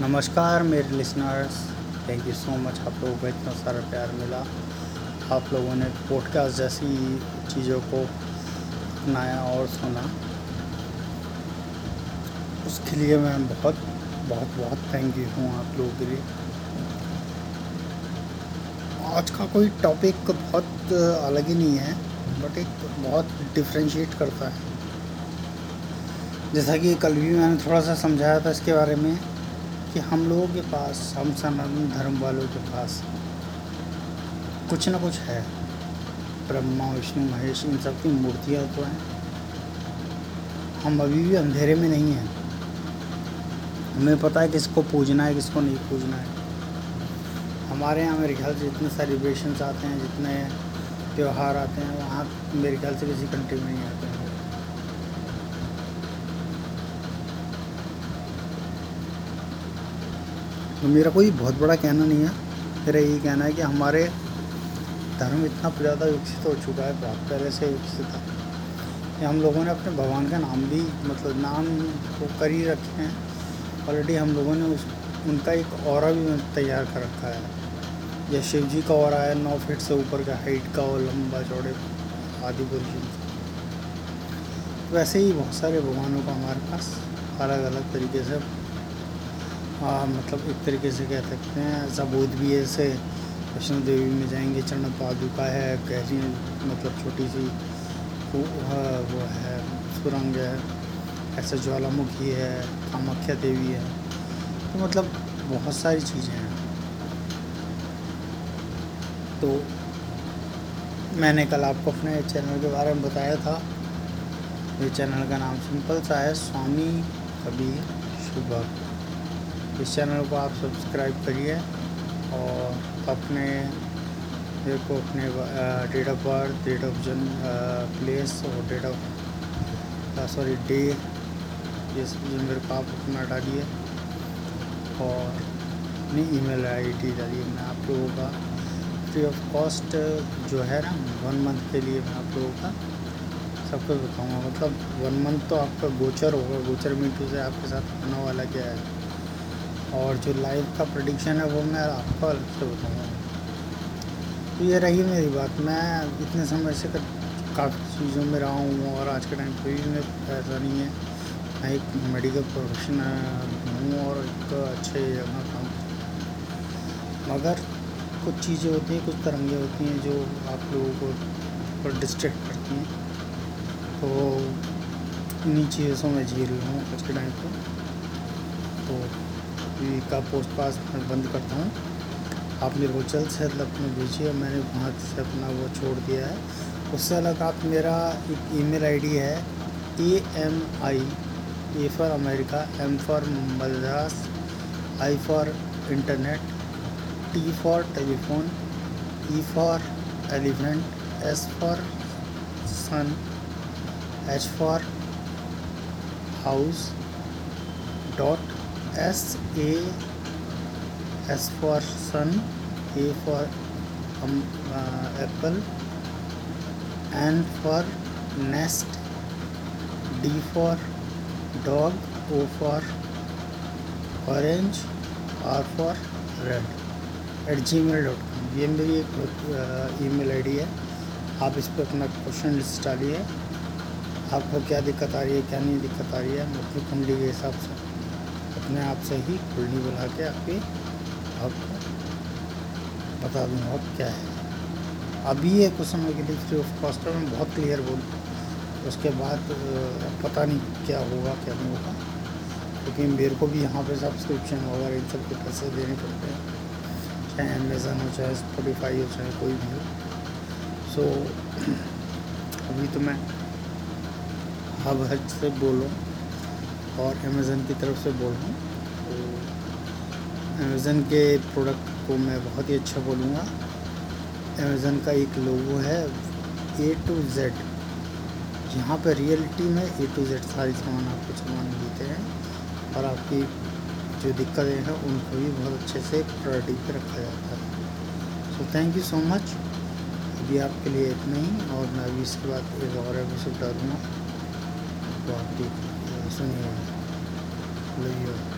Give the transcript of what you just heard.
नमस्कार, मेरे listeners thank you so much आप लोगों को इतना सारा प्यार मिला। आप लोगों ने पॉडकास्ट जैसी चीज़ों को अपनाया और सुना। उसके लिए मैं बहुत बहुत बहुत थैंक यू हूँ आप लोगों के लिए। आज का कोई टॉपिक बहुत अलग ही नहीं है बट एक बहुत डिफ्रेंशिएट करता है। जैसा कि कल भी मैंने थोड़ा सा समझाया था इसके बारे में कि हम लोगों के पास, हम सनातन धर्म वालों के पास कुछ ना कुछ है। ब्रह्मा, विष्णु, महेश, इन सब की मूर्तियाँ तो हैं। हम अभी भी अंधेरे में नहीं हैं। हमें पता है किसको पूजना है, किसको नहीं पूजना है। हमारे यहाँ मेरे ख्याल से जितने सेलिब्रेशंस आते हैं, जितने त्यौहार आते हैं, वहाँ मेरे ख्याल से किसी कंट्री में नहीं आते हैं। तो मेरा कोई बहुत बड़ा कहना नहीं है। मेरा यही कहना है कि हमारे धर्म इतना ज़्यादा विकसित हो चुका है, बहुत पहले से विकसित था कि हम लोगों ने अपने भगवान का नाम भी मतलब नाम तो कर ही रखे हैं। ऑलरेडी हम लोगों ने उस, उनका एक और भी तैयार कर रखा है। जैसे शिव जी का और है, नौ फीट से ऊपर का हाइट का और लंबा चौड़े आदि पुरुष वैसे ही बहुत सारे भगवानों का हमारे पास अलग अलग तरीके से हाँ मतलब एक तरीके से कह सकते हैं ऐसा बोध भी है जैसे वैष्णो देवी में जाएँगे चरण पादुका है, गहरी मतलब छोटी सी वो वो है, सुरंग है, ऐसा ज्वालामुखी है, कामाख्या देवी है। तो मतलब बहुत सारी चीज़ें हैं। तो मैंने कल आपको अपने चैनल के बारे में बताया था। ये चैनल का नाम सिंपल सा है, स्वामी कबीर शुभक इस चैनल को आप सब्सक्राइब करिए और अपने देखो अपने date of birth date of जन प्लेस और डेट ऑफ़ सॉरी डे ये सब जो मेरे को आप अपना डालिए और अपनी ईमेल आईडी डालिए। मैं आप लोगों का फ्री ऑफ़ कॉस्ट जो है ना वन मंथ के लिए मैं आप लोगों का सब कुछ बताऊँगा। मतलब वन मंथ तो आपका गोचर होगा। गोचर मीटू से आपके साथ होने वाला क्या है? और जो लाइव का प्रडिक्शन है वो मैं आपको अलग से बताऊँगा। तो ये रही मेरी बात। मैं इतने समय से काफ़ी चीज़ों में रहा हूँ और आज के टाइम कोई भी ऐसा नहीं है। मैं एक मेडिकल प्रोफेशनल हूँ और एक अच्छे जगह काम मगर कुछ चीज़ें होती हैं, कुछ तरंगे होती हैं जो आप लोगों को डिस्ट्रैक्ट करती हैं। तो इन्हीं चीज़ों में जी रही हूँ आज के टाइम पर तो का पोस्ट पास मैं बंद करता हूँ। आप मेरे को जल्द से जल्द अपने भेजिए मैंने वहाँ से अपना वो छोड़ दिया है। उससे अलग आप मेरा एक ईमेल आईडी है A M I A for America M for Madras I for internet T for telephone E for elephant S for sun H for house dot S A S for sun, A for um, uh, apple, N for nest, D for dog, O for orange, R for red. At Gmail dot com ये मेरी एक email ID है। आप इस पर अपना question list डालिए। आपको क्या दिक्कत आ रही है क्या नहीं दिक्कत आ रही है मैं अपनी कुंडली के हिसाब से। अपने आप से ही कुंडली बुला के आपके आपको बता दूँगा अब क्या है। अभी ये कुछ समय के लिए फ्री ऑफ़ कॉस्ट मैं बहुत क्लियर बोल उसके बाद पता नहीं क्या होगा, क्या नहीं होगा। क्योंकि मेरे को भी यहाँ पे सब्सक्रिप्शन वगैरह इन सब के पैसे देने पड़ते हैं। चाहे अमेज़न हो, चाहे स्पॉटिफाई हो, चाहे कोई भी हो। सो अभी तो मैं हब हज से बोलो और अमेज़न की तरफ़ से बोल रहा हूँ। तो अमेज़न के प्रोडक्ट को मैं बहुत ही अच्छा बोलूँगा। अमेज़न का एक लोगो है ए टू जेड यहाँ पर रियलिटी में ए टू जेड सारी सामान आपको सामान देते हैं और आपकी जो दिक्कतें हैं, उनको भी बहुत अच्छे से प्रायोरिटी पर रखा जाता है। So thank you so much अभी आपके लिए इतना ही और मैं अभी इसके बाद एक और एपिसोड डालूँगा। तो आप देख सुनिए लव यू